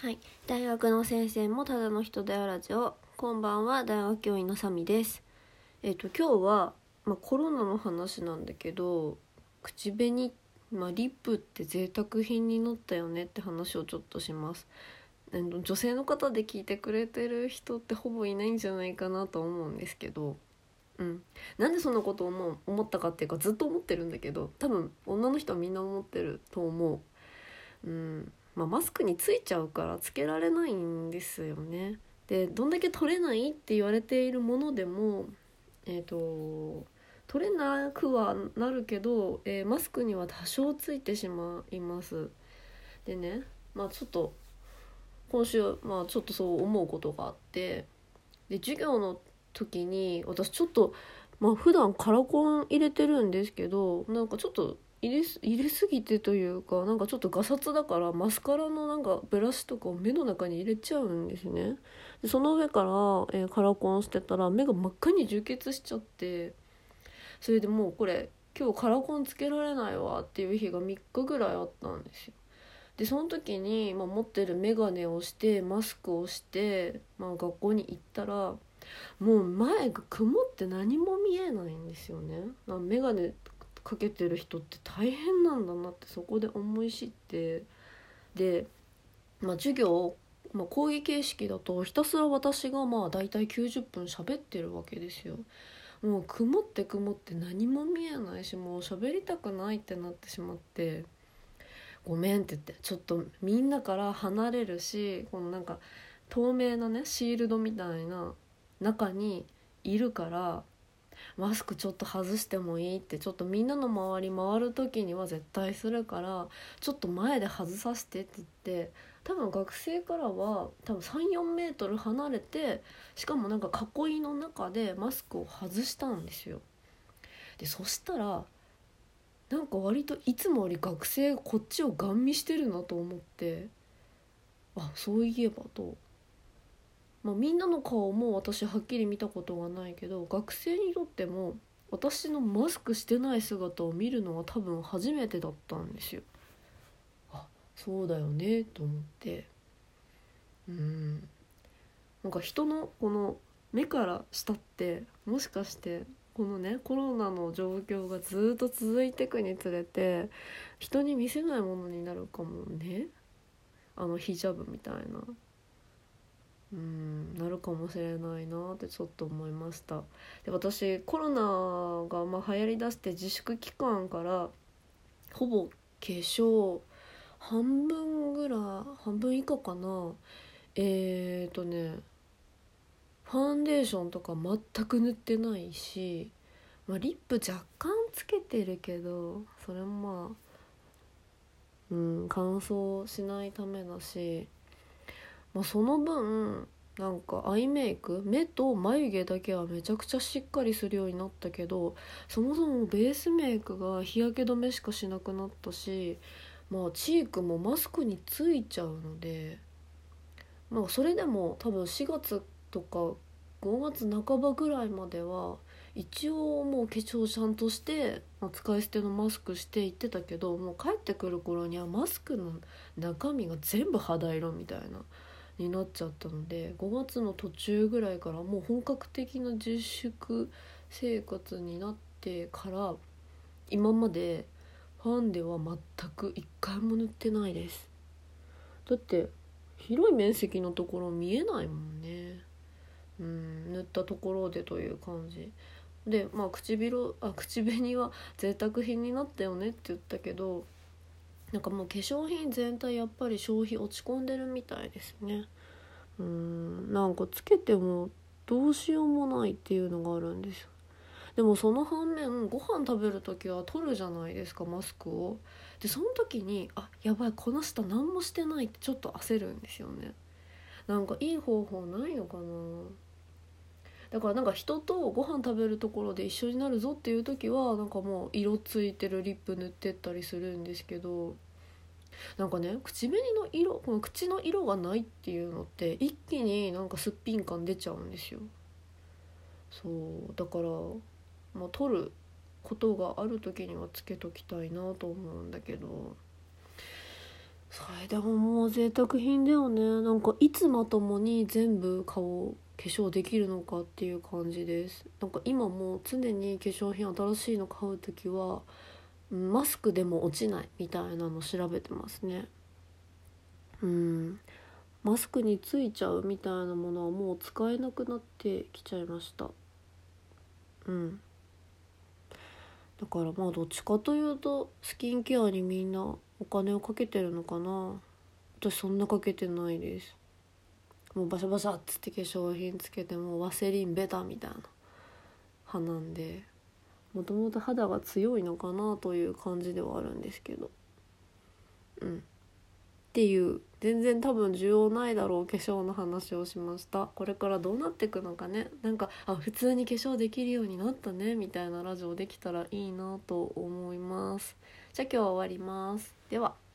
はい、大学の先生もただの人だよラジオこんばんは大学教員のサミです。えっ、と今日はまあ、コロナの話なんだけど口紅まあ、リップって贅沢品になったよねって話をちょっとします。えーと女性の方で聞いてくれてる人ってほぼいないんじゃないかなと思うんですけど。うん、なんでそんなことを思う思ったかっていうかずっと思ってるんだけど多分女の人はみんな思ってると思う。うん。まあ、マスクについちゃうからつけられないんですよね。でどんだけ取れないって言われているものでもえっ、と取れなくはなるけど、えーマスクには多少ついてしまいます。でねまあちょっと今週まあちょっとそう思うことがあってで授業の時に私ちょっとまあ普段カラコン入れてるんですけどなんかちょっと入れす入れすぎてというかなんかちょっとガサツだからマスカラのなんかブラシとかを目の中に入れちゃうんですねでその上から、えーカラコンしてたら目が真っ赤に充血しちゃってそれでもうこれ今日カラコンつけられないわっていう日が3日ぐらいあったんですよでその時に、まあ、持ってる眼鏡をしてマスクをして、まあ、学校に行ったらもう前が曇って何も見えないんですよね。眼鏡かけてる人って大変なんだなってそこで思い知ってで、まあ、授業、まあ、講義形式だとひたすら私がまあ大体90分喋ってるわけですよ。もう曇って曇って何も見えないしもう喋りたくないってなってしまって「ごめん」って言ってちょっとみんなから離れるしこのなんか透明なねシールドみたいな中にいるからマスクちょっと外してもいいってちょっとみんなの周り回る時には絶対するからちょっと前で外させてって言って多分学生からは多分34メートル離れてしかもなんか囲いの中でマスクを外したんですよ。でそしたらなんか割といつもより学生がこっちをガン見してるなと思ってあそういえばとまあ、みんなの顔も私はっきり見たことがないけど学生にとっても私のマスクしてない姿を見るのは多分初めてだったんですよ。あそうだよねと思ってうんなんか人のこの目から下ってもしかしてこのねコロナの状況がずっと続いていくにつれて人に見せないものになるかもねあのヒジャブみたいな。うんなるかもしれないなってちょっと思いました。で私コロナがまあ流行りだして自粛期間からほぼ化粧半分ぐらい半分以下かな。えーとねファンデーションとか全く塗ってないし、まあ、リップ若干つけてるけどそれもまあうん乾燥しないためだしまあ、その分なんかアイメイク目と眉毛だけはめちゃくちゃしっかりするようになったけどそもそもベースメイクが日焼け止めしかしなくなったしまあチークもマスクについちゃうのでまあそれでも多分4月とか5月半ばぐらいまでは一応もう化粧ちゃんとして、まあ、使い捨てのマスクして行ってたけどもう帰ってくる頃にはマスクの中身が全部肌色みたいな。になっちゃったので5月の途中ぐらいからもう本格的な自粛生活になってから今までファンデは全く一回も塗ってないです。だって広い面積のところ見えないもんね。うん塗ったところでという感じ。でまあ唇あ口紅は贅沢品になったよねって言ったけどなんかもう化粧品全体やっぱり消費落ち込んでるみたいですね。うんなんかつけてもどうしようもないっていうのがあるんですよ。でもその反面ご飯食べる時は取るじゃないですかマスクを。でその時にあやばいこの人何もしてないってちょっと焦るんですよね。なんかいい方法ないのかな。だからなんか人とご飯食べるところで一緒になるぞっていう時はなんかもう色ついてるリップ塗ってったりするんですけどなんかね口紅の色この口の色がないっていうのって一気になんかすっぴん感出ちゃうんですよ。そうだからまあ取ることがある時にはつけときたいなと思うんだけど。それでももう贅沢品だよね。なんかいつまともに全部顔化粧できるのかっていう感じです。なんか今も常に化粧品新しいの買う時はマスクでも落ちないみたいなの調べてますね。うん。マスクについちゃうみたいなものはもう使えなくなってきちゃいました。うん。だからまあどっちかというとスキンケアにみんなお金をかけてるのかな。私そんなかけてないです。もうバシャバシャっつって化粧品つけてもワセリンベタみたいな派なんで。もともと肌が強いのかなという感じではあるんですけど。うん。っていう全然多分需要ないだろう化粧の話をしました。これからどうなっていくのかね。なんかあ普通に化粧できるようになったねみたいなラジオできたらいいなと思います。じゃあ今日は終わります。では。